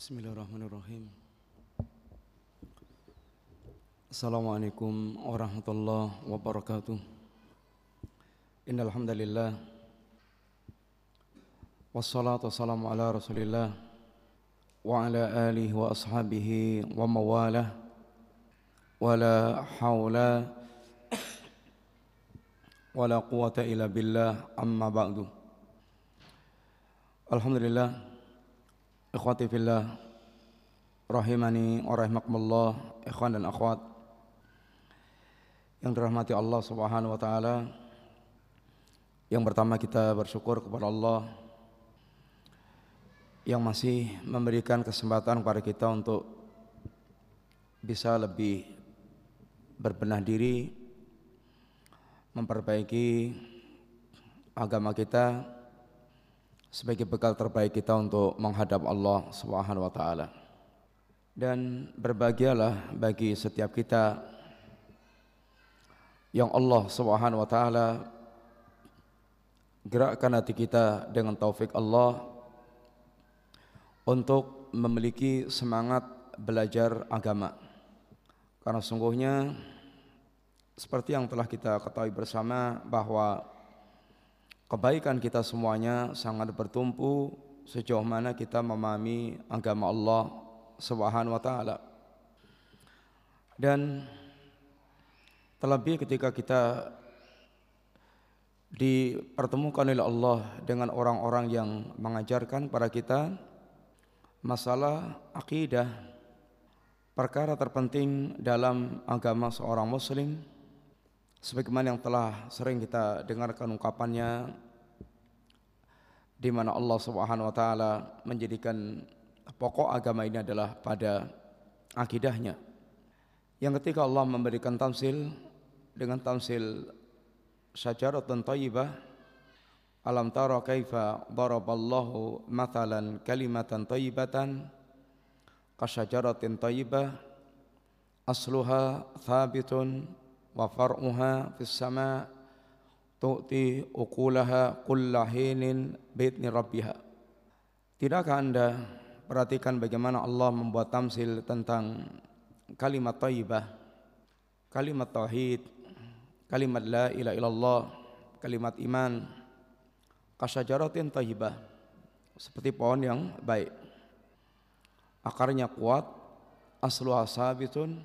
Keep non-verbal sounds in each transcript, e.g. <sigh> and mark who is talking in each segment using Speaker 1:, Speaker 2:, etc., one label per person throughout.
Speaker 1: Bismillahirrahmanirrahim Assalamualaikum warahmatullahi wabarakatuh Innalhamdulillah Wassalatu wassalamu ala rasulillah Wa ala alihi wa ashabihi wa mawalah Wa la hawla Wa la quwata illa billah amma ba'du Alhamdulillah Ikhwati fillah Rahimani wa rahimakumullah Ikhwan dan akhwat yang dirahmati Allah Subhanahu wa taala. Yang pertama kita bersyukur kepada Allah yang masih memberikan kesempatan kepada kita untuk bisa lebih berbenah diri memperbaiki agama kita sebagai bekal terbaik kita untuk menghadap Allah Subhanahu wa taala. Dan berbahagialah bagi setiap kita yang Allah Subhanahu wa taala gerakkan hati kita dengan taufik Allah untuk memiliki semangat belajar agama. Karena sungguhnya seperti yang telah kita ketahui bersama bahwa kebaikan kita semuanya sangat bertumpu sejauh mana kita memahami agama Allah Subhanahu wa taala. Dan Terlebih ketika kita dipertemukan oleh Allah dengan orang-orang yang mengajarkan pada kita masalah akidah perkara terpenting dalam agama seorang muslim sebagaimana yang telah sering kita dengarkan ungkapannya di mana Allah Subhanahu wa taala menjadikan pokok agama ini adalah pada akidahnya. Yang ketika Allah memberikan tamsil dengan tamsil syajaratun thayyibah alam tara kaifa daraballahu mathalan kalimatan thayyibatan kasyajaratin thayyibah asluha thabitun wa far'uha fis sama tu'ti ukulaha kullahinin bitni rabbiha Tidakkah anda perhatikan bagaimana Allah membuat tamsil tentang kalimat thayyibah kalimat tauhid kalimat la ilaha illallah, kalimat iman, kasyajaratin tayyibah, seperti pohon yang baik. Akarnya kuat, aslu asabitun,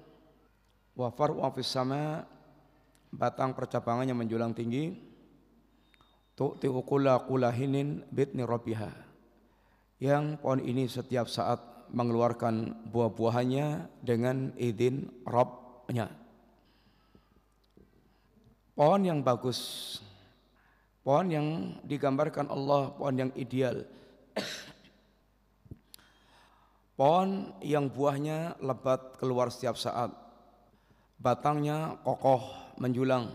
Speaker 1: wa far'u fis sama, batang percabangannya menjulang tinggi, tu'ti ukula kulahinin bitni rabbiha. Yang pohon ini setiap saat mengeluarkan buah-buahannya dengan izin Rabbnya. Pohon yang bagus pohon yang digambarkan Allah pohon yang ideal. <coughs> Pohon yang buahnya lebat keluar setiap saat. Batangnya kokoh menjulang.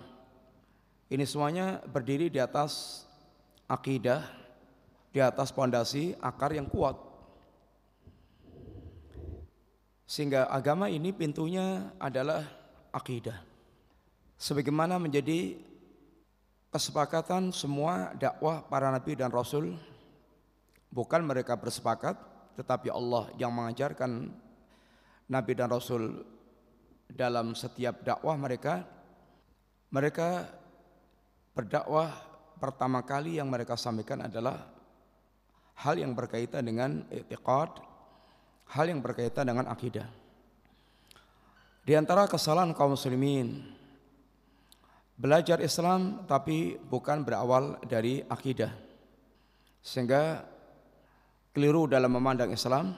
Speaker 1: Ini semuanya berdiri di atas akidah di atas pondasi akar yang kuat. Sehingga agama ini pintunya adalah akidah. Sebagaimana menjadi kesepakatan semua dakwah para nabi dan rasul bukan mereka bersepakat tetapi Allah yang mengajarkan nabi dan rasul dalam setiap dakwah mereka mereka berdakwah pertama kali yang mereka sampaikan adalah hal yang berkaitan dengan i'tiqad hal yang berkaitan dengan akidah. Di antara kesalahan kaum muslimin belajar Islam tapi bukan berawal dari akidah. Sehingga keliru dalam memandang Islam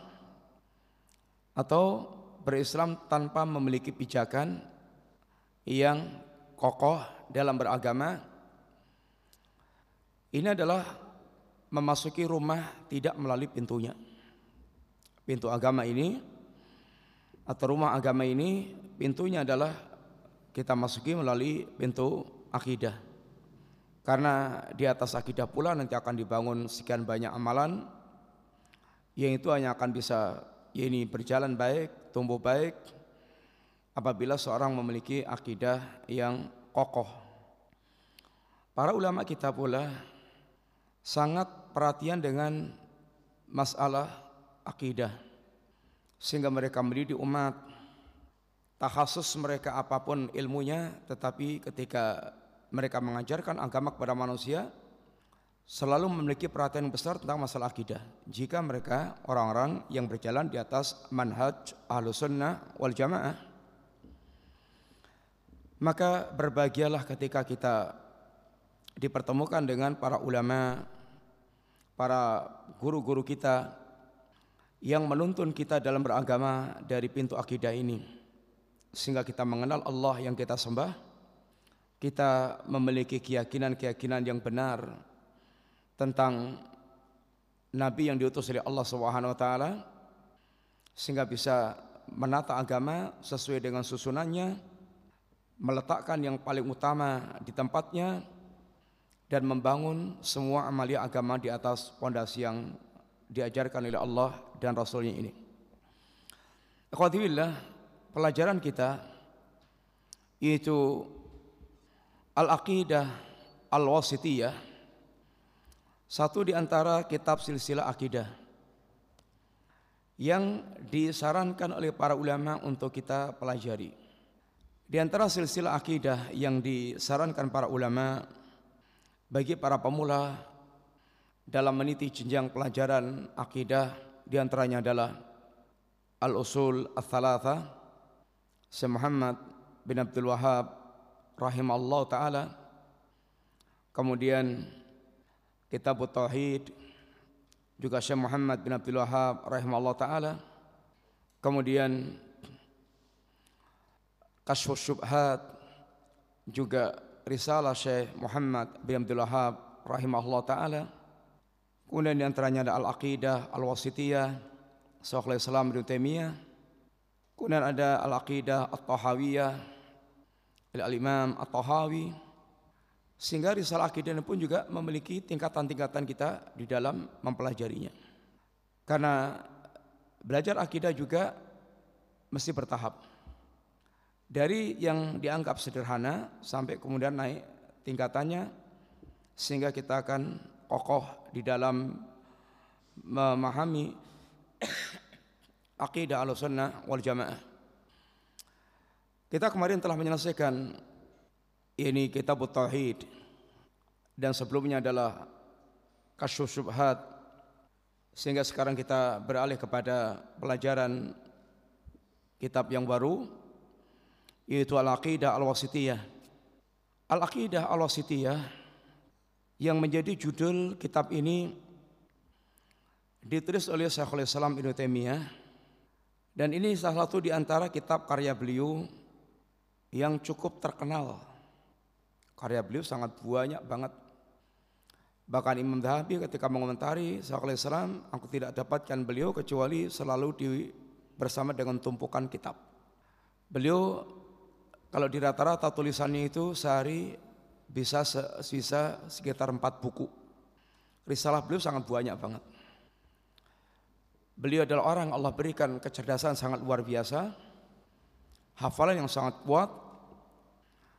Speaker 1: atau berislam tanpa memiliki pijakan yang kokoh dalam beragama ini adalah memasuki rumah tidak melalui pintunya pintu agama ini atau rumah agama ini pintunya adalah kita masuki melalui pintu akidah. Karena di atas akidah pula nanti akan dibangun sekian banyak amalan yang itu hanya akan bisa ya ini berjalan baik, tumbuh baik apabila seorang memiliki akidah yang kokoh. Para ulama kita pula sangat perhatian dengan masalah akidah. sehingga mereka mendidik umat takhasus mereka apa pun ilmunya tetapi ketika mereka mengajarkan agama kepada manusia selalu memiliki perhatian besar tentang masalah akidah jika mereka orang-orang yang berjalan di atas manhaj ahlus sunnah wal jamaah maka berbahagialah ketika kita dipertemukan dengan para ulama para guru-guru kita yang menuntun kita dalam beragama dari pintu akidah ini. Sehingga kita mengenal Allah yang kita sembah kita memiliki keyakinan-keyakinan yang benar tentang nabi yang diutus oleh Allah taala sehingga bisa menata agama sesuai dengan susunannya meletakkan yang paling utama di tempatnya dan membangun semua amalia agama di atas pondasi yang diajarkan oleh Allah dan Rasulnya ini. Akhwatillah, pelajaran kita yaitu Al-Aqidah Al-Wasitiyah satu di antara kitab silsilah akidah yang disarankan oleh para ulama untuk kita pelajari. Di antara silsilah akidah yang disarankan para ulama bagi para pemula dalam meniti jenjang pelajaran akidah di antaranya adalah Al-Usul Al-Thalatha Syekh Muhammad bin Abdul Wahab rahimallahu taala. Kemudian Kitab Tauhid juga Syekh Muhammad bin Abdul Wahab rahimallahu taala. Kemudian Kashfus Syubhat juga risalah Syekh Muhammad bin Abdul Wahab rahimahullah taala. Kemudian di antaranya ada Al-Aqidah Al-Wasitiyah Syaikhul Islam Ibnu Taimiyah. Kemudian ada Al-Aqidah At-Tahawiyah Al-Imam At-Tahawi. Sehingga risalah akidah pun juga memiliki tingkatan-tingkatan kita di dalam mempelajarinya. Karena belajar akidah juga mesti bertahap dari yang dianggap sederhana sampai kemudian naik tingkatannya sehingga kita akan kokoh di dalam memahami <coughs> akidah al-sunnah wal jamaah. Kita kemarin telah menyelesaikan ini kitab tauhid dan sebelumnya adalah kasyuf syubhat sehingga sekarang kita beralih kepada pelajaran kitab yang baru yaitu Al-Aqidah Al-Wasitiyah. Al-Aqidah Al-Wasitiyah yang menjadi judul kitab ini ditulis oleh Syekhul Islam Ibnu Taimiyah dan ini salah satu di antara kitab karya beliau yang cukup terkenal. Karya beliau sangat banyak banget. Bahkan Imam Dhahabi ketika mengomentari Syekhul Islam, aku tidak dapatkan beliau kecuali selalu di, bersama dengan tumpukan kitab. Beliau kalau di rata-rata tulisannya itu sehari bisa sisa sekitar empat buku. Risalah beliau sangat banyak banget. Beliau adalah orang Allah berikan kecerdasan sangat luar biasa, hafalan yang sangat kuat,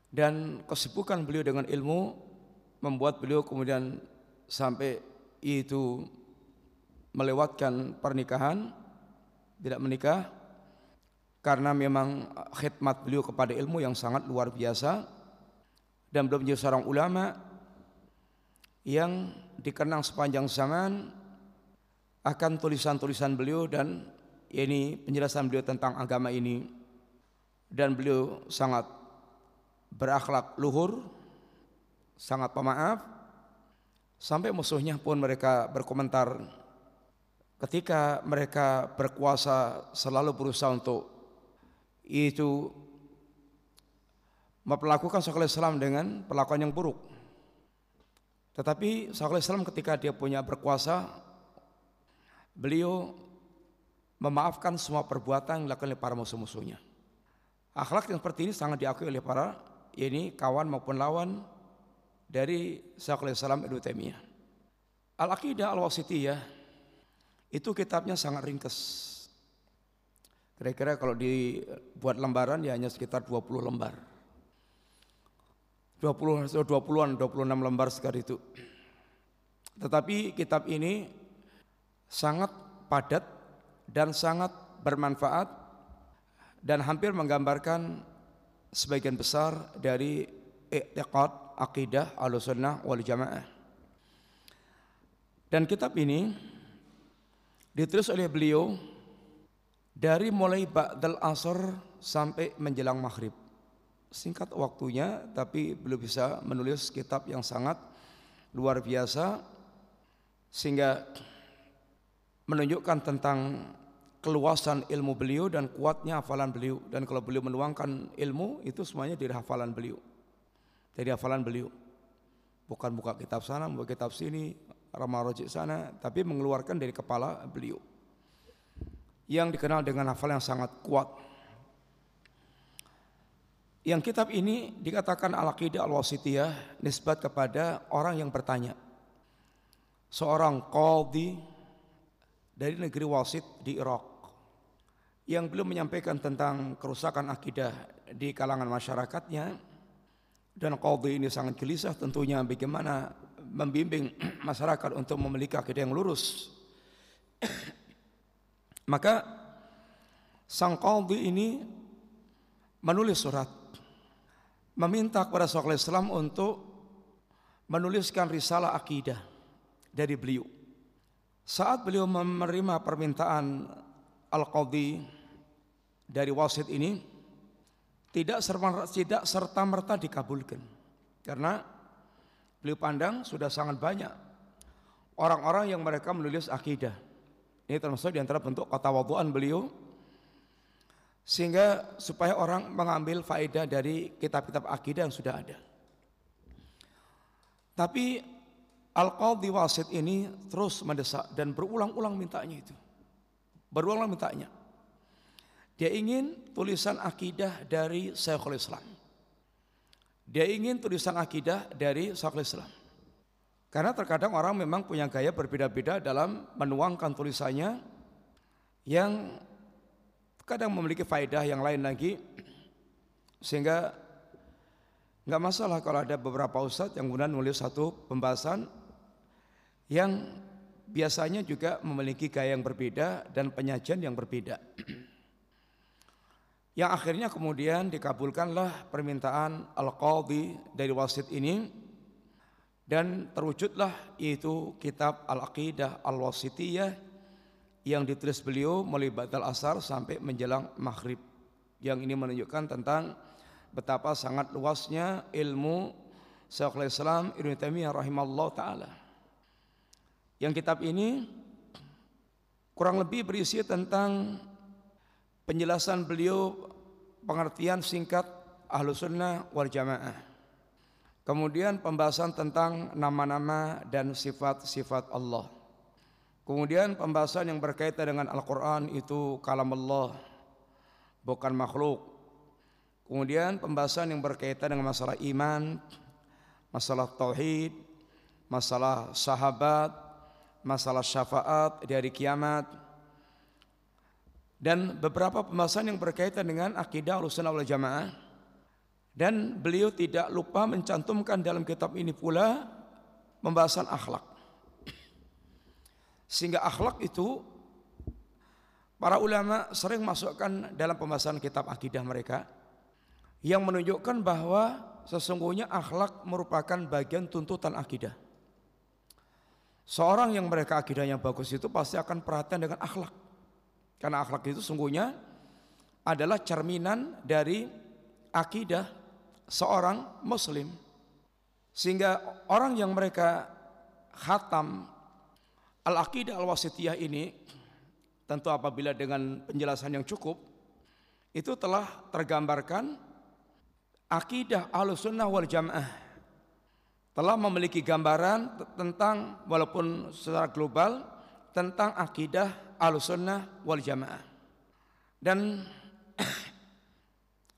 Speaker 1: dan kesibukan beliau dengan ilmu membuat beliau kemudian sampai itu melewatkan pernikahan, tidak menikah, karena memang khidmat beliau kepada ilmu yang sangat luar biasa. Dan beliau menjadi seorang ulama yang dikenang sepanjang zaman akan tulisan-tulisan beliau dan ini penjelasan beliau tentang agama ini. Dan beliau sangat berakhlak luhur sangat pemaaf. Sampai musuhnya pun mereka berkomentar ketika mereka berkuasa selalu berusaha untuk itu memperlakukan Syekhul Islam dengan perlakuan yang buruk. Tetapi Syekhul Islam ketika dia punya berkuasa, beliau memaafkan semua perbuatan yang dilakukan oleh para musuh-musuhnya. Akhlak yang seperti ini sangat diakui oleh para ini kawan maupun lawan dari Syekhul Islam Ibnu Taimiyah. Al-Aqidah Al-Wasitiyah itu kitabnya sangat ringkas Kira-kira kalau dibuat lembaran ya hanya sekitar 20 lembar. 20 20-an 26 lembar sekali itu. Tetapi kitab ini sangat padat dan sangat bermanfaat dan hampir menggambarkan sebagian besar dari i'tiqad akidah Ahlussunnah wal Jamaah. Dan kitab ini ditulis oleh beliau dari mulai ba'dal asr sampai menjelang maghrib. Singkat waktunya tapi belum bisa menulis kitab yang sangat luar biasa sehingga menunjukkan tentang keluasan ilmu beliau dan kuatnya hafalan beliau. Dan kalau beliau menuangkan ilmu itu semuanya dari hafalan beliau. Dari hafalan beliau. Bukan buka kitab sana buka kitab sini ramah rojik sana tapi mengeluarkan dari kepala beliau yang dikenal dengan hafalan yang sangat kuat. Yang kitab ini dikatakan al-aqidah al-wasitiyah nisbat kepada orang yang bertanya. Seorang qadhi dari negeri Wasit di Irak yang belum menyampaikan tentang kerusakan akidah di kalangan masyarakatnya. Dan qadhi ini sangat gelisah tentunya bagaimana membimbing <clears throat> masyarakat untuk memiliki akidah yang lurus <clears throat> maka sang qadhi ini menulis surat meminta kepada Syekhul Islam untuk menuliskan risalah akidah dari beliau. Saat beliau menerima permintaan Al-Qadhi dari wasit ini tidak tidak serta merta dikabulkan karena beliau pandang sudah sangat banyak orang-orang yang mereka menulis akidah. Ini termasuk di antara bentuk kata waduan beliau sehingga supaya orang mengambil faedah dari kitab-kitab akidah yang sudah ada. Tapi Al-Qadhi Wasid ini terus mendesak dan berulang-ulang mintanya itu. Berulang-ulang mintanya. Dia ingin tulisan akidah dari Syekhul Islam. Dia ingin tulisan akidah dari Syekhul Islam. Karena terkadang orang memang punya gaya berbeda-beda dalam menuangkan tulisannya yang kadang memiliki faedah yang lain lagi sehingga nggak masalah kalau ada beberapa ustadz yang kemudian nulis satu pembahasan yang biasanya juga memiliki gaya yang berbeda dan penyajian yang berbeda. Yang akhirnya kemudian dikabulkanlah permintaan Al-Qadhi dari wasit ini dan terwujudlah itu kitab Al-Aqidah Al-Wasitiyah yang ditulis beliau mulai batal asar sampai menjelang maghrib yang ini menunjukkan tentang betapa sangat luasnya ilmu Syekhul Islam Ibnu Taimiyah rahimallahu taala. Yang kitab ini kurang lebih berisi tentang penjelasan beliau pengertian singkat ahlu sunnah wal jamaah. Kemudian pembahasan tentang nama-nama dan sifat-sifat Allah. Kemudian pembahasan yang berkaitan dengan Al-Quran itu kalam Allah bukan makhluk. Kemudian pembahasan yang berkaitan dengan masalah iman, masalah tauhid, masalah sahabat, masalah syafaat di hari kiamat, dan beberapa pembahasan yang berkaitan dengan akidah Ahlussunnah wal Jamaah. Dan beliau tidak lupa mencantumkan dalam kitab ini pula pembahasan akhlak. Sehingga akhlak itu para ulama sering masukkan dalam pembahasan kitab akidah mereka yang menunjukkan bahwa sesungguhnya akhlak merupakan bagian tuntutan akidah. Seorang yang mereka akidahnya bagus itu pasti akan perhatian dengan akhlak. Karena akhlak itu sungguhnya adalah cerminan dari akidah seorang muslim. Sehingga orang yang mereka khatam Al-Aqidah Al-Wasitiyah ini tentu apabila dengan penjelasan yang cukup itu telah tergambarkan akidah Ahlussunnah wal Jamaah telah memiliki gambaran tentang walaupun secara global tentang akidah Ahlussunnah wal Jamaah. Dan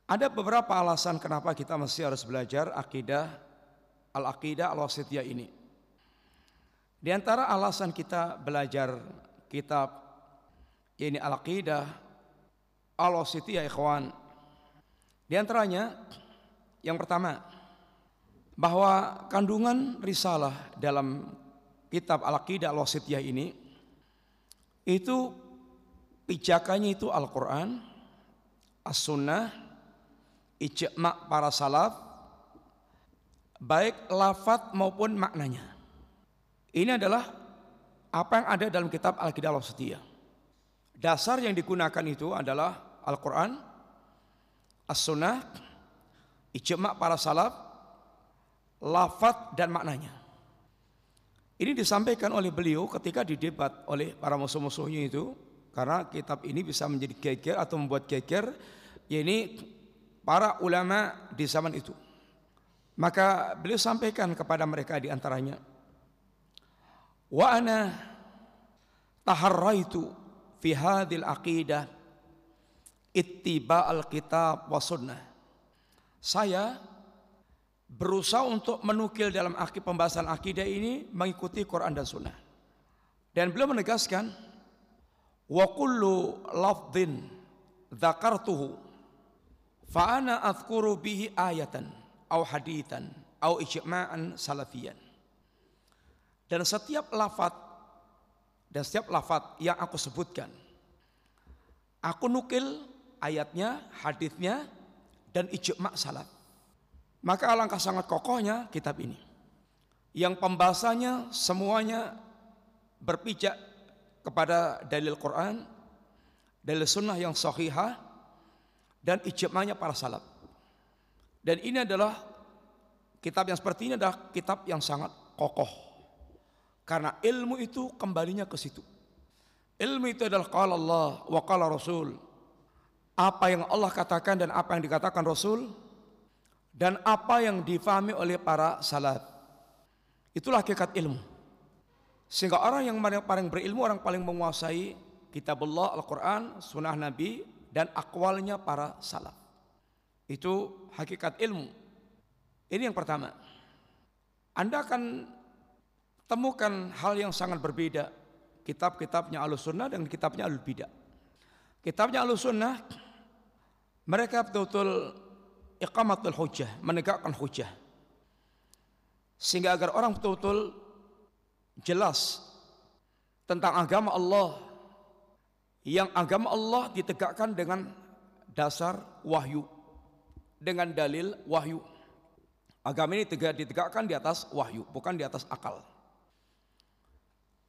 Speaker 1: ada beberapa alasan kenapa kita masih harus belajar akidah Al-Aqidah Al-Wasitiyah ini. Di antara alasan kita belajar kitab ini Al-Aqidah Al-Wasitiyah ikhwan. Di antaranya yang pertama bahwa kandungan risalah dalam kitab Al-Aqidah Al-Wasitiyah ini itu pijakannya itu Al-Quran, As-Sunnah, ijma' para salaf, baik lafat maupun maknanya. Ini adalah apa yang ada dalam kitab Al-Qidah Al-Wasitiyah. Dasar yang digunakan itu adalah Al-Quran, As-Sunnah, ijma' para salaf, lafat dan maknanya. Ini disampaikan oleh beliau ketika didebat oleh para musuh-musuhnya itu karena kitab ini bisa menjadi geger atau membuat geger yakni para ulama di zaman itu. Maka beliau sampaikan kepada mereka di antaranya wa ana taharraitu fi hadhil aqidah ittiba al-kitab wa sunnah. Saya berusaha untuk menukil dalam akid pembahasan akidah ini mengikuti Quran dan Sunnah. Dan beliau menegaskan wa kullu lafdhin dzakartuhu fa ana azkuru bihi ayatan au hadithan au ijma'an salafiyan. Dan setiap lafat dan setiap lafat yang aku sebutkan aku nukil ayatnya, hadisnya dan ijma' salaf. Maka alangkah sangat kokohnya kitab ini. Yang pembahasannya semuanya berpijak kepada dalil Quran, dalil sunnah yang sahihah, dan ijma'nya para salaf. Dan ini adalah kitab yang seperti ini adalah kitab yang sangat kokoh. Karena ilmu itu kembalinya ke situ. Ilmu itu adalah qala Allah wa qala Rasul. Apa yang Allah katakan dan apa yang dikatakan Rasul dan apa yang difahami oleh para salaf. Itulah hakikat ilmu. Sehingga orang yang paling berilmu, orang paling menguasai kitab Allah, Al-Quran, sunnah Nabi, dan akwalnya para salaf. Itu hakikat ilmu. Ini yang pertama. Anda akan temukan hal yang sangat berbeda. Kitab-kitabnya Al-Sunnah dan kitabnya Al-Bidah. Kitabnya Al-Sunnah, mereka betul-betul iqamatul hujjah, menegakkan hujjah. Sehingga agar orang betul-betul jelas tentang agama Allah yang agama Allah ditegakkan dengan dasar wahyu dengan dalil wahyu. Agama ini ditegakkan di atas wahyu, bukan di atas akal.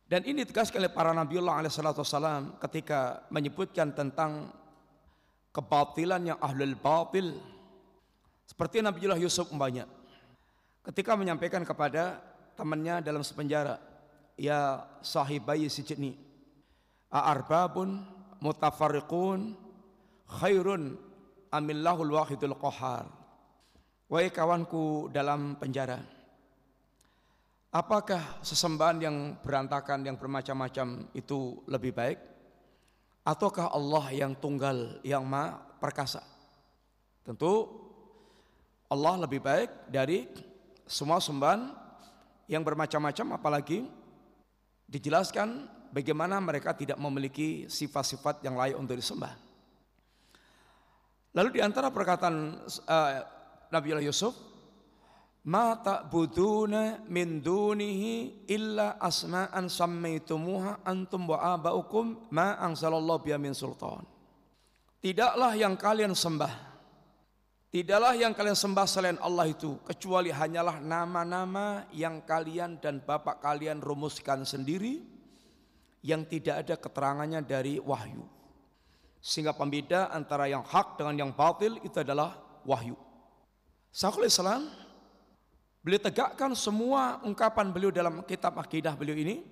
Speaker 1: Dan ini ditegaskan oleh para Nabiullah alaihissalam ketika menyebutkan tentang kebatilan yang ahlul batil seperti Nabiullah Yusuf umpamanya. Ketika menyampaikan kepada temannya dalam sepenjara, ya sahibai sijni, a'arbabun mutafarriqun khairun amillahul wahidul qahar. Wahai kawanku dalam penjara, apakah sesembahan yang berantakan yang bermacam-macam itu lebih baik ataukah Allah yang tunggal yang ma perkasa? Tentu Allah lebih baik dari semua sembahan yang bermacam-macam apalagi dijelaskan bagaimana mereka tidak memiliki sifat-sifat yang layak untuk disembah. Lalu di antara perkataan uh, Nabi Yusuf, "Ma ta'buduna min dunihi illa asma'an sammaitumuha antum wa aba'ukum ma anzalallahu biha min sultan." Tidaklah yang kalian sembah Tidaklah yang kalian sembah selain Allah itu kecuali hanyalah nama-nama yang kalian dan bapak kalian rumuskan sendiri yang tidak ada keterangannya dari wahyu. Sehingga pembeda antara yang hak dengan yang batil itu adalah wahyu. Syekhul Islam beliau tegakkan semua ungkapan beliau dalam kitab akidah beliau ini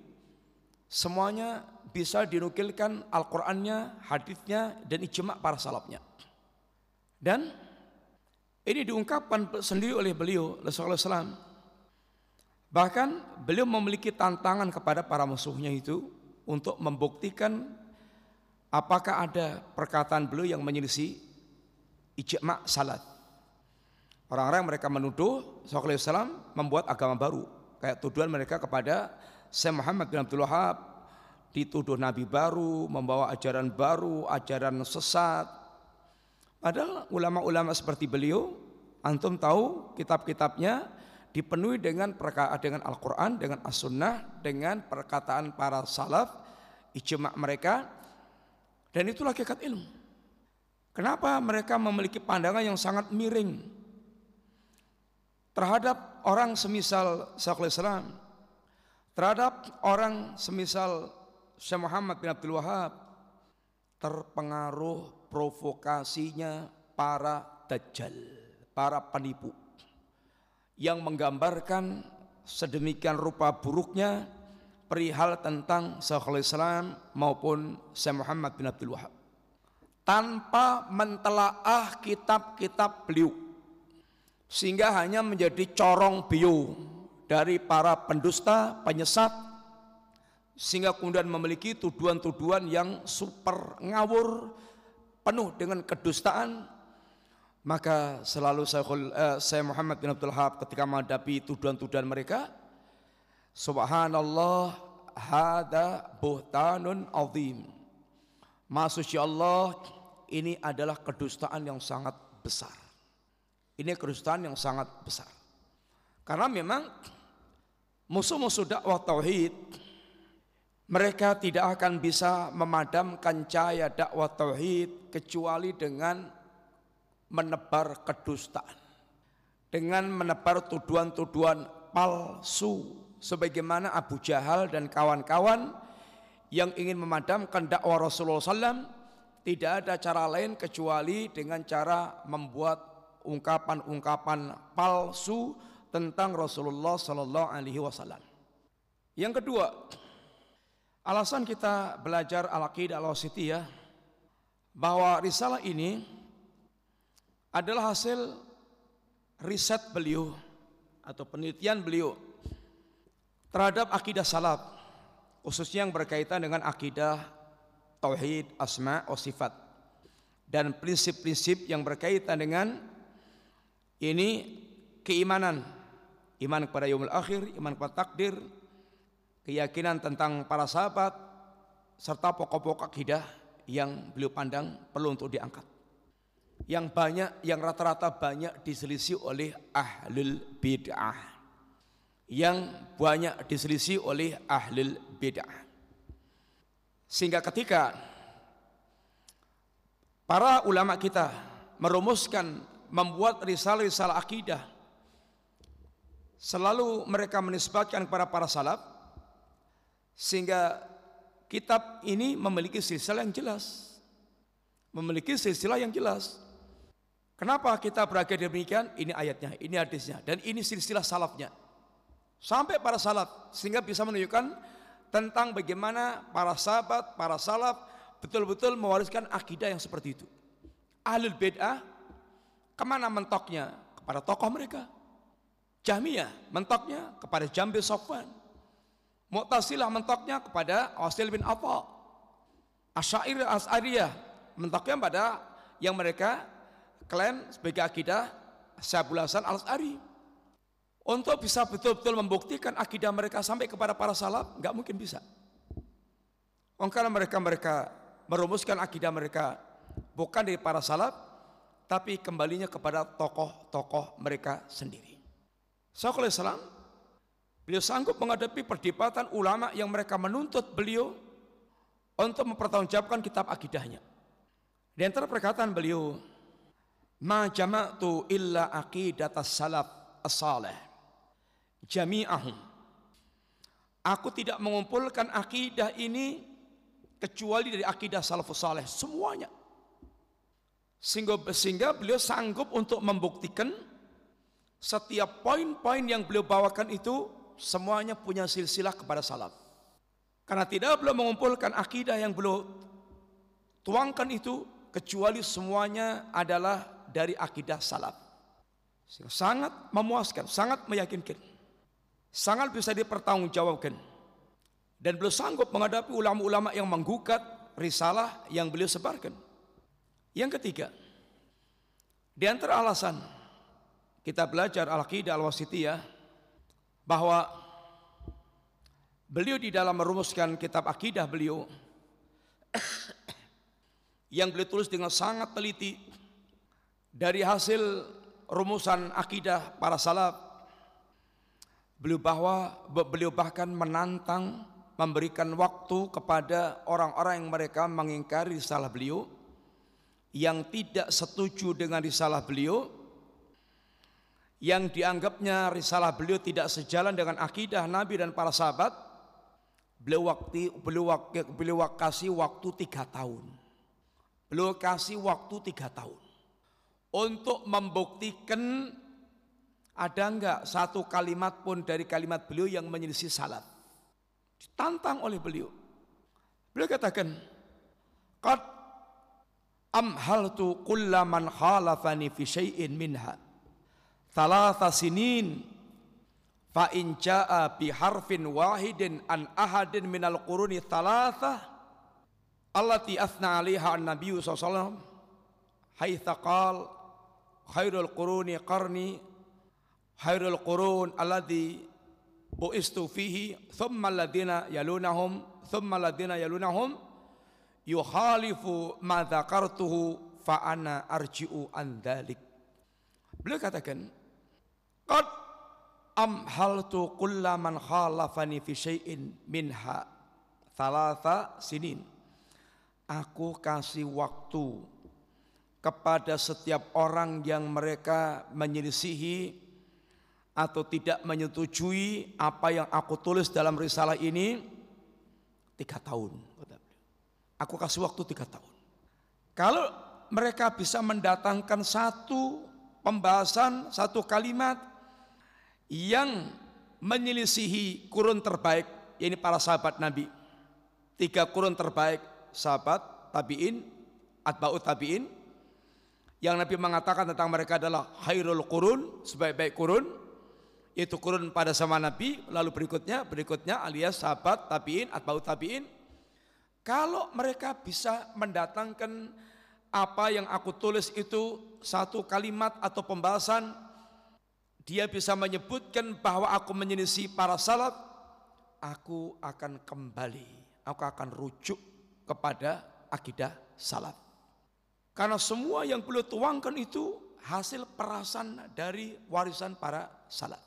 Speaker 1: semuanya bisa dinukilkan Al-Qur'annya, hadisnya dan ijma' para salafnya. Dan ini diungkapkan sendiri oleh beliau Rasulullah SAW. Bahkan beliau memiliki tantangan kepada para musuhnya itu untuk membuktikan apakah ada perkataan beliau yang menyelisih ijma' salat. Orang-orang mereka menuduh Rasulullah SAW membuat agama baru. Kayak tuduhan mereka kepada Syekh Muhammad bin Abdul Wahab dituduh nabi baru, membawa ajaran baru, ajaran sesat, Padahal ulama-ulama seperti beliau, antum tahu kitab-kitabnya dipenuhi dengan perkataan dengan Al-Quran, dengan As-Sunnah, dengan perkataan para salaf, ijma' mereka, Dan itulah hakikat ilmu. Kenapa mereka memiliki pandangan yang sangat miring terhadap orang semisal Syekhul Islam, terhadap orang semisal Syekh Muhammad bin Abdul Wahab, terpengaruh provokasinya para dajjal, para penipu yang menggambarkan sedemikian rupa buruknya perihal tentang Syekhul Islam maupun Syekh Muhammad bin Abdul Wahab. Tanpa mentelaah kitab-kitab beliau. Sehingga hanya menjadi corong bio dari para pendusta, penyesat sehingga kemudian memiliki tuduhan-tuduhan yang super ngawur penuh dengan kedustaan maka selalu saya, saya Muhammad bin Abdul Wahab ketika menghadapi tuduhan-tuduhan mereka Subhanallah hada buhtanun azim Maksudnya Allah ini adalah kedustaan yang sangat besar. Ini kedustaan yang sangat besar. Karena memang musuh-musuh dakwah tauhid mereka tidak akan bisa memadamkan cahaya dakwah tauhid kecuali dengan menebar kedustaan. Dengan menebar tuduhan-tuduhan palsu sebagaimana Abu Jahal dan kawan-kawan yang ingin memadamkan dakwah Rasulullah SAW tidak ada cara lain kecuali dengan cara membuat ungkapan-ungkapan palsu tentang Rasulullah Sallallahu Alaihi Wasallam. Yang kedua, alasan kita belajar al-aqidah al-wasitiyah bahwa risalah ini adalah hasil riset beliau atau penelitian beliau terhadap akidah salaf khususnya yang berkaitan dengan akidah tauhid asma wa sifat dan prinsip-prinsip yang berkaitan dengan ini keimanan. Iman kepada yaumul akhir iman kepada takdir keyakinan tentang para sahabat serta pokok-pokok akidah yang beliau pandang perlu untuk diangkat yang banyak yang rata-rata banyak diselisih oleh ahlul bid'ah. Yang banyak diselisih oleh ahli bid'ah. Sehingga ketika para ulama kita merumuskan membuat risalah-risalah akidah selalu mereka menisbatkan kepada para salaf sehingga kitab ini memiliki silsilah yang jelas. Memiliki silsilah yang jelas kenapa kita berakhir demikian ini ayatnya ini hadisnya dan ini silsilah salafnya Sampai para salaf sehingga bisa menunjukkan tentang bagaimana para sahabat, para salaf betul-betul mewariskan akidah yang seperti itu. Ahlul bid'ah ke mana mentoknya? Kepada tokoh mereka. Jahmiyah mentoknya kepada Jambi Sofwan. Mu'tasilah mentoknya kepada Asil bin Atta. Asyair As'ariyah mentoknya pada yang mereka klaim sebagai akidah Syabul Hasan Al-As'ari. Untuk bisa betul-betul membuktikan akidah mereka sampai kepada para salaf, nggak mungkin bisa. Oh, karena mereka mereka merumuskan akidah mereka bukan dari para salaf, tapi kembalinya kepada tokoh-tokoh mereka sendiri. Syekhul Islam, beliau sanggup menghadapi perdebatan ulama yang mereka menuntut beliau untuk mempertanggungjawabkan kitab akidahnya. Di antara perkataan beliau, "Ma jama'tu illa aqidatas salaf as-salih." jami'ahum. Aku tidak mengumpulkan akidah ini kecuali dari akidah salafus saleh semuanya. Sehingga, sehingga beliau sanggup untuk membuktikan setiap poin-poin yang beliau bawakan itu semuanya punya silsilah kepada salaf. Karena tidak beliau mengumpulkan akidah yang beliau tuangkan itu kecuali semuanya adalah dari akidah salaf. sangat memuaskan, sangat meyakinkan sangat bisa dipertanggungjawabkan dan beliau sanggup menghadapi ulama-ulama yang menggugat risalah yang beliau sebarkan. Yang ketiga, di antara alasan kita belajar al-aqidah al-wasitiyah bahwa beliau di dalam merumuskan kitab akidah beliau <coughs> yang beliau tulis dengan sangat teliti dari hasil rumusan akidah para salaf Beliau bahwa beliau bahkan menantang memberikan waktu kepada orang-orang yang mereka mengingkari risalah beliau yang tidak setuju dengan risalah beliau yang dianggapnya risalah beliau tidak sejalan dengan akidah Nabi dan para sahabat beliau waktu beliau, beliau kasih waktu tiga tahun. Beliau kasih waktu tiga tahun untuk membuktikan ada enggak satu kalimat pun dari kalimat beliau yang menyelisih salat Ditantang oleh beliau. Beliau katakan, Qad amhaltu kulla man khalafani fi syai'in minha. Thalatha sinin fa in jaa bi harfin wahidin an ahadin minal quruni thalatha allati athna 'alaiha an-nabiy sallallahu alaihi wasallam haitsa qala khairul quruni qarni khairul qurun alladhi buistu fihi thumma alladhina yalunahum thumma alladhina yalunahum yukhalifu ma dzakartuhu fa ana arji'u an dhalik. Beliau katakan qad amhaltu kulla man khalafani fi syai'in minha thalatha sinin. Aku kasih waktu kepada setiap orang yang mereka menyelisihi atau tidak menyetujui apa yang aku tulis dalam risalah ini tiga tahun. Aku kasih waktu tiga tahun. Kalau mereka bisa mendatangkan satu pembahasan, satu kalimat yang menyelisihi kurun terbaik, ini para sahabat Nabi. Tiga kurun terbaik sahabat tabi'in, atba'ut tabi'in, yang Nabi mengatakan tentang mereka adalah khairul kurun, sebaik-baik kurun, itu kurun pada sama Nabi, lalu berikutnya, berikutnya alias sahabat, tabiin, atba'ut tabiin. Kalau mereka bisa mendatangkan apa yang aku tulis itu satu kalimat atau pembahasan, dia bisa menyebutkan bahwa aku menyelisih para salaf, aku akan kembali, aku akan rujuk kepada akidah salaf. Karena semua yang beliau tuangkan itu hasil perasan dari warisan para salaf.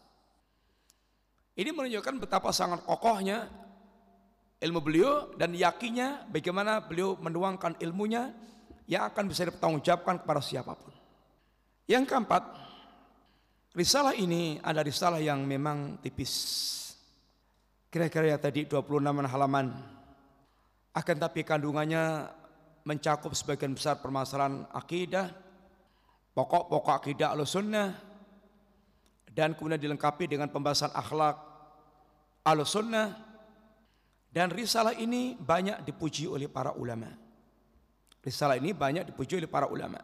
Speaker 1: Ini menunjukkan betapa sangat kokohnya ilmu beliau dan yakinnya bagaimana beliau menuangkan ilmunya yang akan bisa dipertanggungjawabkan kepada siapa pun. Yang keempat, risalah ini ada risalah yang memang tipis. Kira-kira ya tadi 26 halaman. Akan tapi kandungannya mencakup sebagian besar permasalahan akidah, pokok-pokok akidah al-sunnah, dan kemudian dilengkapi dengan pembahasan akhlak al-sunnah dan risalah ini banyak dipuji oleh para ulama. Risalah ini banyak dipuji oleh para ulama.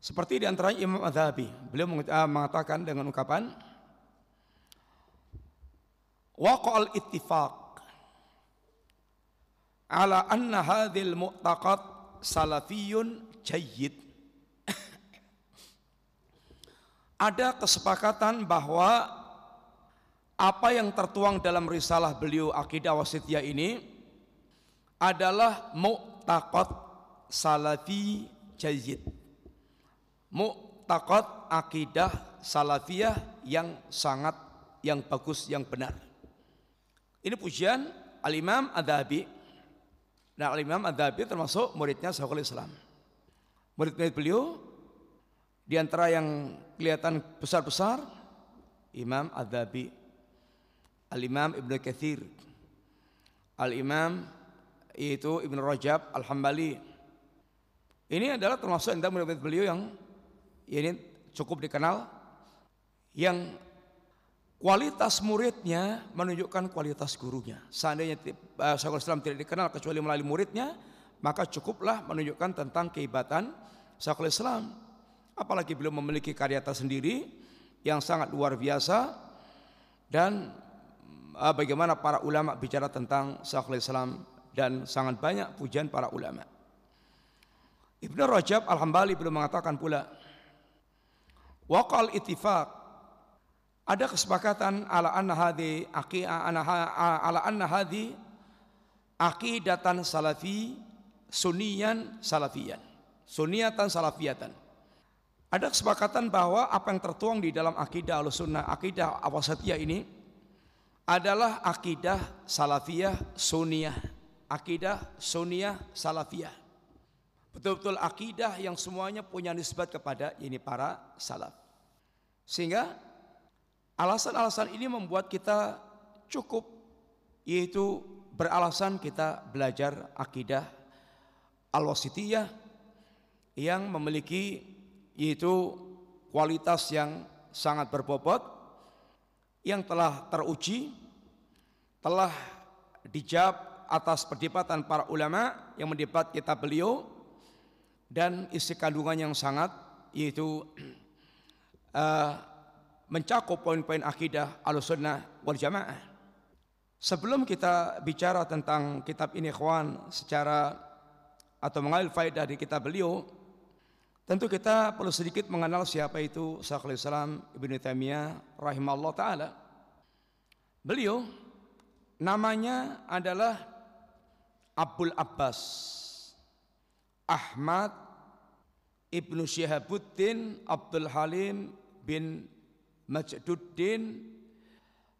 Speaker 1: Seperti di antara Imam Adhabi, beliau ah, mengatakan dengan ungkapan waqa'al ittifaq ala anna hadhil mu'taqad salafiyun jayyid <coughs> ada kesepakatan bahwa apa yang tertuang dalam risalah beliau Akidah Wasitiyah ini adalah mu'taqad salafi jazid. Mu'taqad akidah salafiyah yang sangat yang bagus yang benar. Ini pujian Al-Imam Adhabi. Nah Al-Imam Adhabi termasuk muridnya Syekhul Islam. Murid-murid beliau di antara yang kelihatan besar-besar Imam Adzabi Al-Imam Ibnu Katsir Al-Imam yaitu Ibnu Rajab Al-Hambali ini adalah termasuk yang murid beliau yang ini cukup dikenal yang kualitas muridnya menunjukkan kualitas gurunya. Seandainya uh, Syekhul Islam tidak dikenal kecuali melalui muridnya, maka cukuplah menunjukkan tentang kehebatan Syekhul Islam apalagi beliau memiliki karya tersendiri yang sangat luar biasa dan uh, bagaimana para ulama bicara tentang Syekhul Islam dan sangat banyak pujian para ulama. Ibnu Rajab Al-Hambali belum mengatakan pula waqal ittifaq ada kesepakatan ala anna hadhi ala anna hadhi aqidatan salafi sunniyan salafiyan sunniyatan salafiyatan ada kesepakatan bahwa apa yang tertuang di dalam akidah al-sunnah, akidah awasatiyah ini adalah akidah salafiyah sunniyah. Akidah sunniyah salafiyah. Betul-betul akidah yang semuanya punya nisbat kepada ini para salaf. Sehingga alasan-alasan ini membuat kita cukup yaitu beralasan kita belajar akidah al-wasitiyah yang memiliki yaitu kualitas yang sangat berbobot yang telah teruji telah dijawab atas perdebatan para ulama yang mendebat kitab beliau dan isi kandungan yang sangat yaitu uh, <clears throat> mencakup poin-poin akidah al-sunnah wal jamaah. Sebelum kita bicara tentang kitab ini kawan secara atau mengambil faedah dari kitab beliau, Tentu kita perlu sedikit mengenal siapa itu Syekhul Islam Ibnu Taimiyah rahimahullah taala. Beliau namanya adalah Abdul Abbas Ahmad Ibnu Syihabuddin Abdul Halim bin Majduddin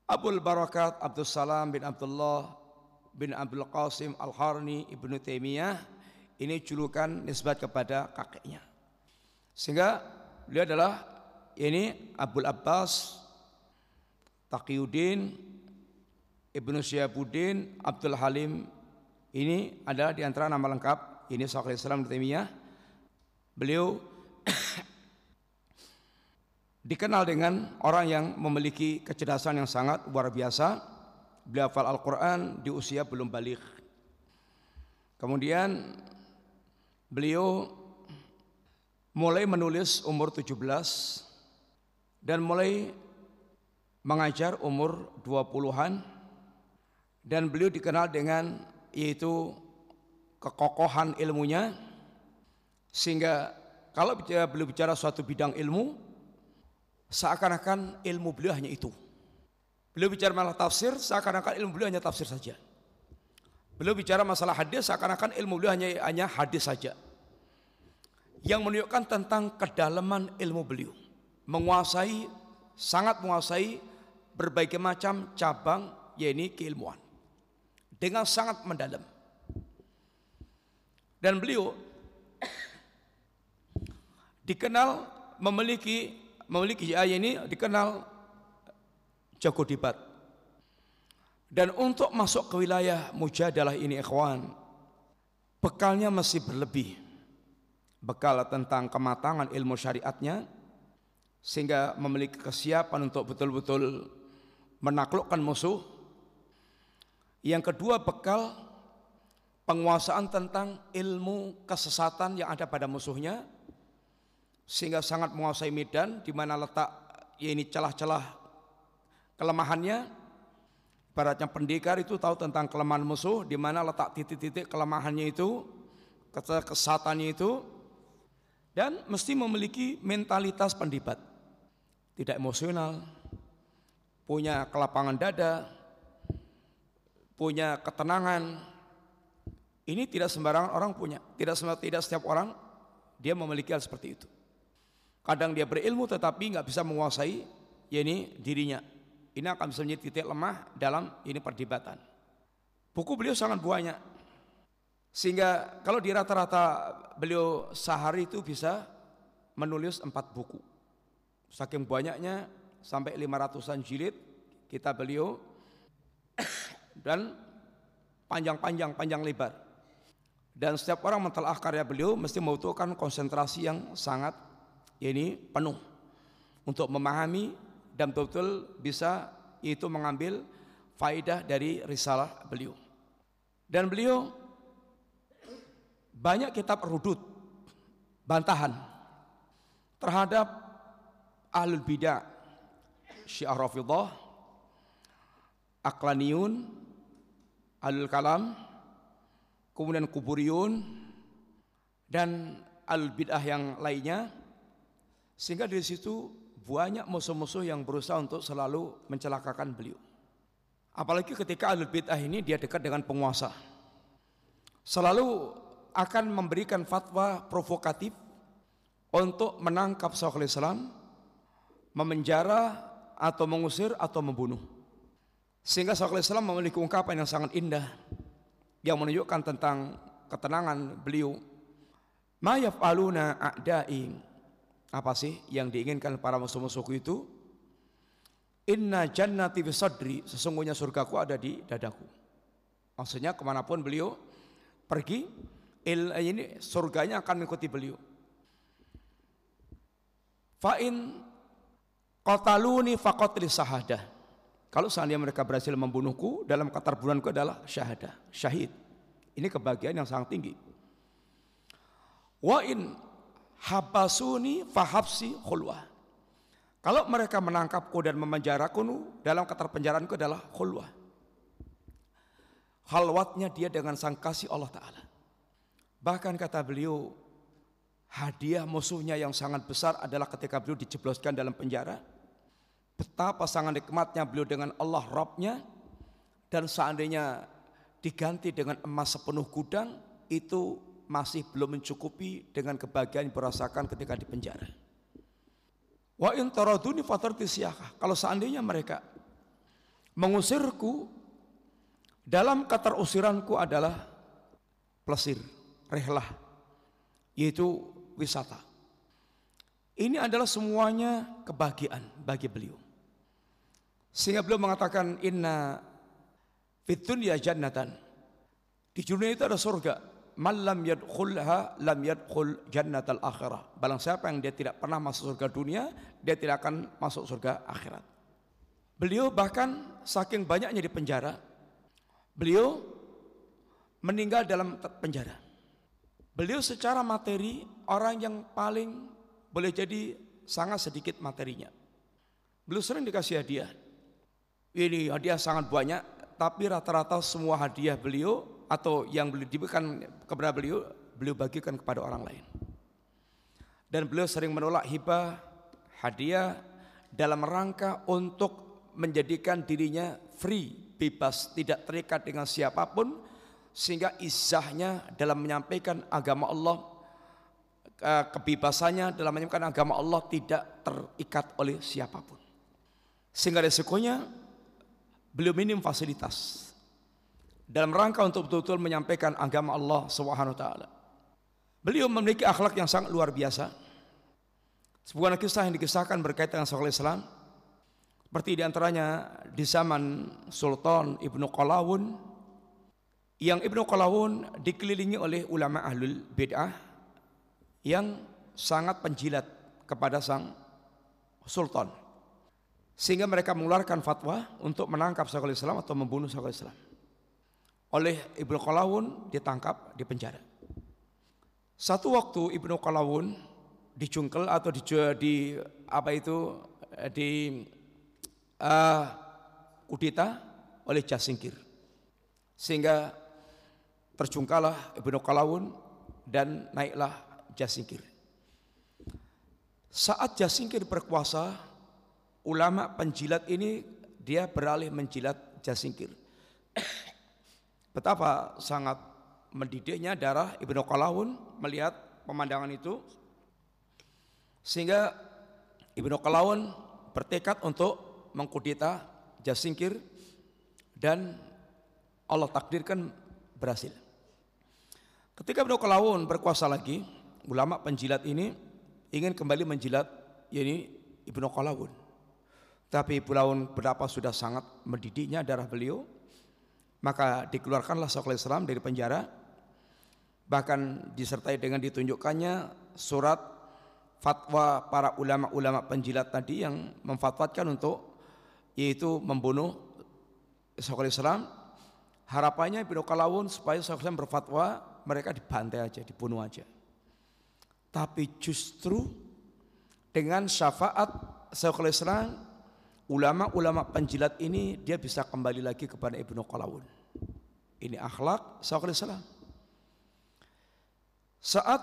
Speaker 1: Abdul Barakat Abdul Salam bin Abdullah bin Abdul Qasim Al-Harni Ibnu Taimiyah ini julukan nisbat kepada kakeknya. Sehingga beliau adalah ini Abdul Abbas Taqiyuddin Ibnu Syihabuddin Abdul Halim ini adalah di antara nama lengkap ini Syekhul Islam Taimiyah. Beliau dikenal dengan orang yang memiliki kecerdasan yang sangat luar biasa. Beliau hafal Al-Qur'an di usia belum balik. Kemudian beliau mulai menulis umur 17 dan mulai mengajar umur 20-an dan beliau dikenal dengan yaitu kekokohan ilmunya sehingga kalau beliau bicara suatu bidang ilmu seakan-akan ilmu beliau hanya itu. Beliau bicara masalah tafsir seakan-akan ilmu beliau hanya tafsir saja. Beliau bicara masalah hadis seakan-akan ilmu beliau hanya hanya hadis saja yang menunjukkan tentang kedalaman ilmu beliau. Menguasai, sangat menguasai berbagai macam cabang yaitu keilmuan. Dengan sangat mendalam. Dan beliau dikenal memiliki memiliki ayat ini dikenal jago debat. Dan untuk masuk ke wilayah mujadalah ini ikhwan, bekalnya masih berlebih bekal tentang kematangan ilmu syariatnya sehingga memiliki kesiapan untuk betul-betul menaklukkan musuh. Yang kedua bekal penguasaan tentang ilmu kesesatan yang ada pada musuhnya sehingga sangat menguasai medan di mana letak ya ini celah-celah kelemahannya ibaratnya pendekar itu tahu tentang kelemahan musuh di mana letak titik-titik kelemahannya itu kesesatannya itu dan mesti memiliki mentalitas pendebat. Tidak emosional, punya kelapangan dada, punya ketenangan. Ini tidak sembarangan orang punya, tidak tidak setiap orang dia memiliki hal seperti itu. Kadang dia berilmu tetapi nggak bisa menguasai ya ini dirinya. Ini akan bisa menjadi titik lemah dalam ini perdebatan. Buku beliau sangat banyak sehingga kalau di rata-rata beliau sehari itu bisa menulis empat buku. Saking banyaknya sampai lima ratusan jilid kita beliau <coughs> dan panjang-panjang, panjang lebar. Dan setiap orang mentelaah karya beliau mesti membutuhkan konsentrasi yang sangat ini penuh untuk memahami dan betul-betul bisa itu mengambil faidah dari risalah beliau. Dan beliau banyak kitab rudut bantahan terhadap ahlul bidah syiah rafidah aklaniun ahlul kalam kemudian kuburiyun dan al bidah yang lainnya sehingga dari situ banyak musuh-musuh yang berusaha untuk selalu mencelakakan beliau apalagi ketika al bidah ini dia dekat dengan penguasa selalu akan memberikan fatwa provokatif untuk menangkap Syekhul Islam, memenjara atau mengusir atau membunuh. Sehingga Syekhul Islam memiliki ungkapan yang sangat indah yang menunjukkan tentang ketenangan beliau. Ma yaf'aluna a'da'i. Apa sih yang diinginkan para musuh-musuhku itu? Inna jannati bisadri. Sesungguhnya surgaku ada di dadaku. Maksudnya ke mana pun beliau pergi, il, ini surganya akan mengikuti beliau. Fa'in qataluni faqatli sahadah. Kalau seandainya mereka berhasil membunuhku, dalam kata bulanku adalah syahadah, syahid. Ini kebahagiaan yang sangat tinggi. Wa in habasuni fahabsi khulwah. Kalau mereka menangkapku dan memenjaraku, dalam kata penjaraanku adalah khulwah. Halwatnya dia dengan sang kasih Allah Ta'ala. Bahkan kata beliau, hadiah musuhnya yang sangat besar adalah ketika beliau dijebloskan dalam penjara Betapa sangat nikmatnya beliau dengan Allah Robnya dan seandainya diganti dengan emas sepenuh gudang itu masih belum mencukupi dengan kebahagiaan yang berasakan ketika di penjara. Wa in taraduni Kalau seandainya mereka mengusirku dalam kata usiranku adalah plesir, rehlah, yaitu wisata. Ini adalah semuanya kebahagiaan bagi beliau. Sehingga beliau mengatakan inna fitunya jannatan. Di dunia itu ada surga. Malam yadkhulha lam yadkhul jannatal akhirah. Barang siapa yang dia tidak pernah masuk surga dunia, dia tidak akan masuk surga akhirat. Beliau bahkan saking banyaknya di penjara, beliau meninggal dalam penjara. Beliau secara materi orang yang paling boleh jadi sangat sedikit materinya. Beliau sering dikasih hadiah. Ini hadiah sangat banyak, tapi rata-rata semua hadiah beliau atau yang diberikan kepada beliau, beliau bagikan kepada orang lain. Dan beliau sering menolak hibah, hadiah dalam rangka untuk menjadikan dirinya free, bebas, tidak terikat dengan siapa pun sehingga izahnya dalam menyampaikan agama Allah kebebasannya dalam menyampaikan agama Allah tidak terikat oleh siapa pun. Sehingga resikonya Beliau minim fasilitas dalam rangka untuk betul-betul menyampaikan agama Allah Subhanahu taala. Beliau memiliki akhlak yang sangat luar biasa. Sebuah kisah yang dikisahkan berkaitan dengan Syekhul Islam seperti di antaranya di zaman Sultan Ibnu Qalawun yang Ibnu Qalawun dikelilingi oleh ulama ahlul bid'ah yang sangat penjilat kepada sang sultan. Sehingga mereka mengeluarkan fatwa untuk menangkap Syekhul Islam atau membunuh Syekhul Islam. Oleh Ibnu Qalawun ditangkap di penjara. Satu waktu Ibnu Qalawun dicungkel atau di, di apa itu di uh, kudita oleh Jasingkir. Sehingga terjungkalah Ibnu Qalawun dan naiklah Jasingkir. Saat Jasingkir berkuasa, ulama penjilat ini dia beralih menjilat jasingkir. Betapa sangat mendidiknya darah Ibnu Qalawun melihat pemandangan itu sehingga Ibnu Qalawun bertekad untuk mengkudeta jasingkir dan Allah takdirkan berhasil. Ketika Ibnu Qalawun berkuasa lagi, ulama penjilat ini ingin kembali menjilat yakni Ibnu Qalawun. Tapi pulau berapa sudah sangat mendidiknya darah beliau, maka dikeluarkanlah Syekhul Islam dari penjara. Bahkan disertai dengan ditunjukkannya surat fatwa para ulama-ulama penjilat tadi yang memfatwakan untuk yaitu membunuh Syekhul Islam. Harapannya Ibnu Kalawun supaya Syekhul Islam berfatwa mereka dibantai aja, dibunuh aja. Tapi justru dengan syafaat Syekhul Islam ulama-ulama penjilat ini dia bisa kembali lagi kepada Ibnu Qalawun. Ini akhlak Islam. Saat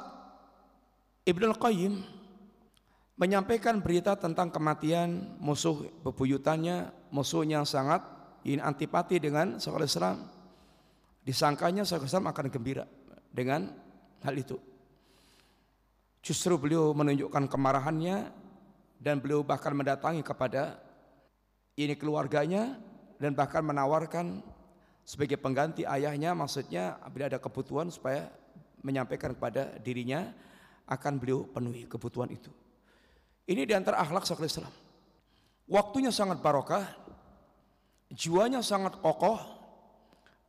Speaker 1: Ibnu Qayyim menyampaikan berita tentang kematian musuh bebuyutannya, musuh yang sangat ini antipati dengan Syekhul Islam, disangkanya Syekhul Islam akan gembira dengan hal itu. Justru beliau menunjukkan kemarahannya dan beliau bahkan mendatangi kepada ini keluarganya dan bahkan menawarkan sebagai pengganti ayahnya maksudnya bila ada kebutuhan supaya menyampaikan kepada dirinya akan beliau penuhi kebutuhan itu. Ini di antara akhlak Syekhul Islam. Waktunya sangat barokah, jiwanya sangat kokoh,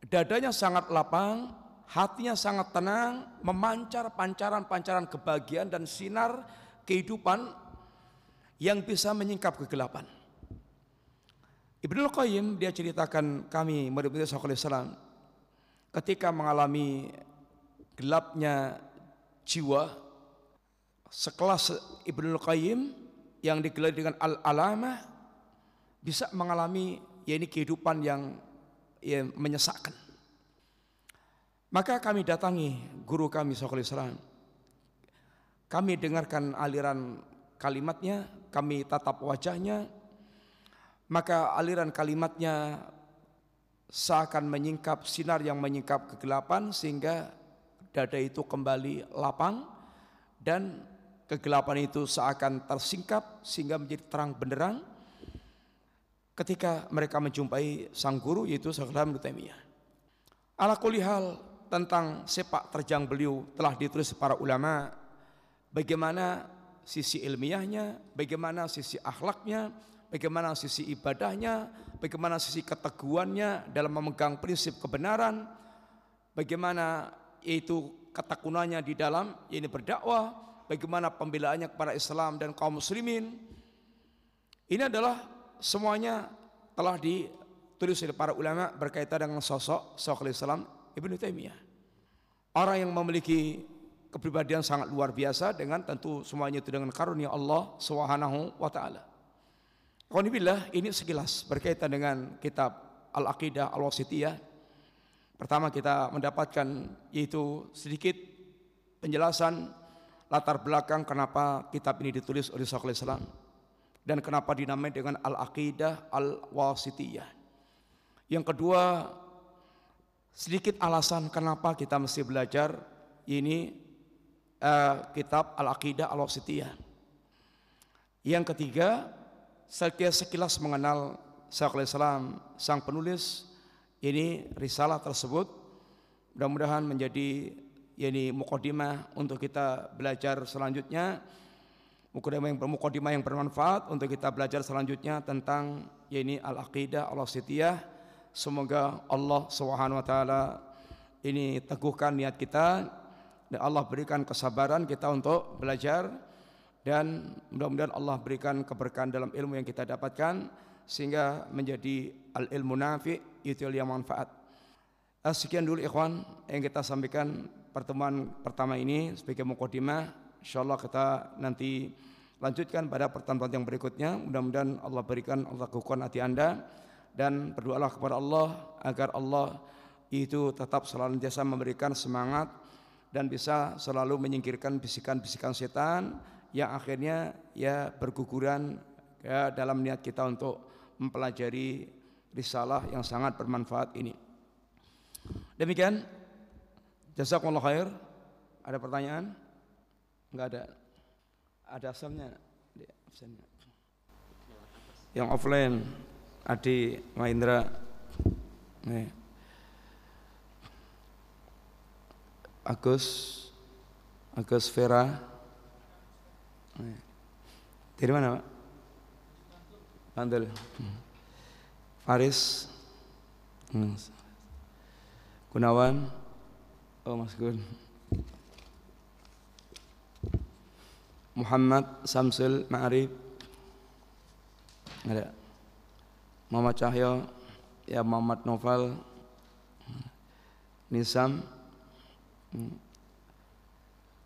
Speaker 1: dadanya sangat lapang, hatinya sangat tenang, memancar pancaran-pancaran kebahagiaan dan sinar kehidupan yang bisa menyingkap kegelapan. Ibnu Qayyim dia ceritakan kami murid-murid Islam ketika mengalami gelapnya jiwa sekelas Ibnu Qayyim yang digelar dengan al-alamah bisa mengalami ya ini kehidupan yang ya, menyesakkan. Maka kami datangi guru kami Islam. Kami dengarkan aliran kalimatnya, kami tatap wajahnya, maka aliran kalimatnya seakan menyingkap sinar yang menyingkap kegelapan sehingga dada itu kembali lapang dan kegelapan itu seakan tersingkap sehingga menjadi terang benderang ketika mereka menjumpai sang guru yaitu Syaikhul Taimiyah. Ala hal tentang sepak terjang beliau telah ditulis para ulama bagaimana sisi ilmiahnya, bagaimana sisi akhlaknya, bagaimana sisi ibadahnya, bagaimana sisi keteguhannya dalam memegang prinsip kebenaran, bagaimana yaitu ketekunannya di dalam ini berdakwah, bagaimana pembelaannya kepada Islam dan kaum muslimin. Ini adalah semuanya telah ditulis oleh para ulama berkaitan dengan sosok Syekhul Islam Ibnu Taimiyah. Orang yang memiliki kepribadian sangat luar biasa dengan tentu semuanya itu dengan karunia Allah Subhanahu wa taala. Alhamdulillah ini sekilas berkaitan dengan kitab Al-Aqidah Al-Wasitiyah. Pertama kita mendapatkan yaitu sedikit penjelasan latar belakang kenapa kitab ini ditulis oleh Syekhul Islam dan kenapa dinamai dengan Al-Aqidah Al-Wasitiyah. Yang kedua, sedikit alasan kenapa kita mesti belajar ini uh, kitab Al-Aqidah Al-Wasitiyah. Yang ketiga, saya sekilas mengenal Syekhul Islam sang penulis ini risalah tersebut mudah-mudahan menjadi ini mukadimah untuk kita belajar selanjutnya. Mukadimah yang mukadimah yang bermanfaat untuk kita belajar selanjutnya tentang ini al-aqidah al-wasitiyah. Semoga Allah Subhanahu wa taala ini teguhkan niat kita dan Allah berikan kesabaran kita untuk belajar dan mudah-mudahan Allah berikan keberkahan dalam ilmu yang kita dapatkan sehingga menjadi al ilmu nafi itu yang manfaat. Eh, sekian dulu ikhwan yang kita sampaikan pertemuan pertama ini sebagai mukadimah. Insyaallah kita nanti lanjutkan pada pertemuan yang berikutnya. Mudah-mudahan Allah berikan Allah kukuhan hati Anda dan berdoalah kepada Allah agar Allah itu tetap selalu jasa memberikan semangat dan bisa selalu menyingkirkan bisikan-bisikan setan yang akhirnya ya berguguran ya, dalam niat kita untuk mempelajari risalah yang sangat bermanfaat ini. Demikian jazakumullah khair. Ada pertanyaan? Enggak ada. Ada absennya. Yang offline Adi Mahendra. Nih. Agus Agus Vera dari mana Pak? Bantul. Faris. Gunawan. Oh Mas Gun. Muhammad Samsul Ma'arif. Ada. Muhammad Cahyo. Ya Muhammad Novel. Nisam.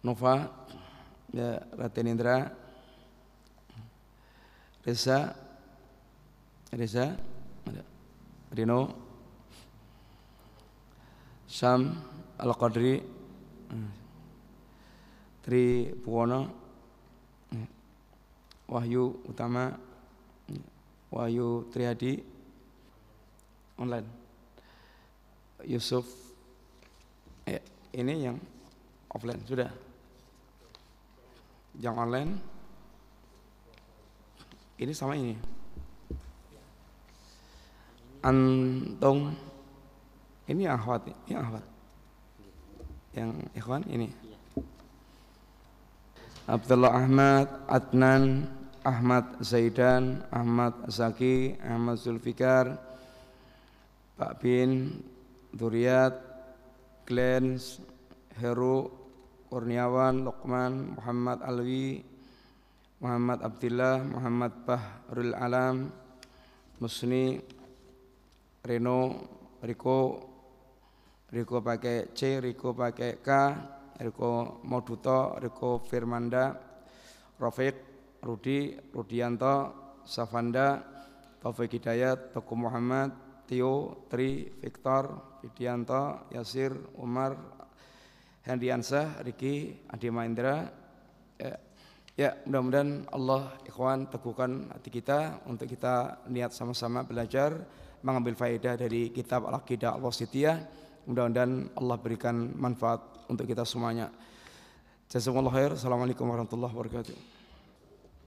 Speaker 1: Nova ya Raden Indra. Reza. Reza. Rino Sam. Al Qadri Tri Puwono. Wahyu Utama. Wahyu Triadi online. Yusuf. Ya, ini yang offline. Sudah yang online ini sama ini Antung ini akhwat, ini akhwat. Yang ikhwan ini. Abdullah Ahmad, Adnan, Ahmad Zaidan, Ahmad Zaki, Ahmad Zulfikar, Pak Bin, Duriat, Glenn, Heru, Kurniawan, Lokman, Muhammad Alwi, Muhammad Abdillah, Muhammad Bahrul Alam, Musni, Reno, Riko, Riko pakai C, Riko pakai K, Riko Moduto, Riko Firmanda, Rafiq, Rudi, Rudianto, Safanda, Taufik Hidayat, Teguh Muhammad, Tio, Tri, Victor, Widianto, Yasir, Umar, Hendiansah, Riki, Adi Mahendra. Ya, ya mudah-mudahan Allah ikhwan teguhkan hati kita untuk kita niat sama-sama belajar mengambil faedah dari kitab Al-Aqidah Al-Wasitiyah. Mudah-mudahan Allah berikan manfaat untuk kita semuanya. Jazakumullah khair. Assalamualaikum warahmatullahi wabarakatuh.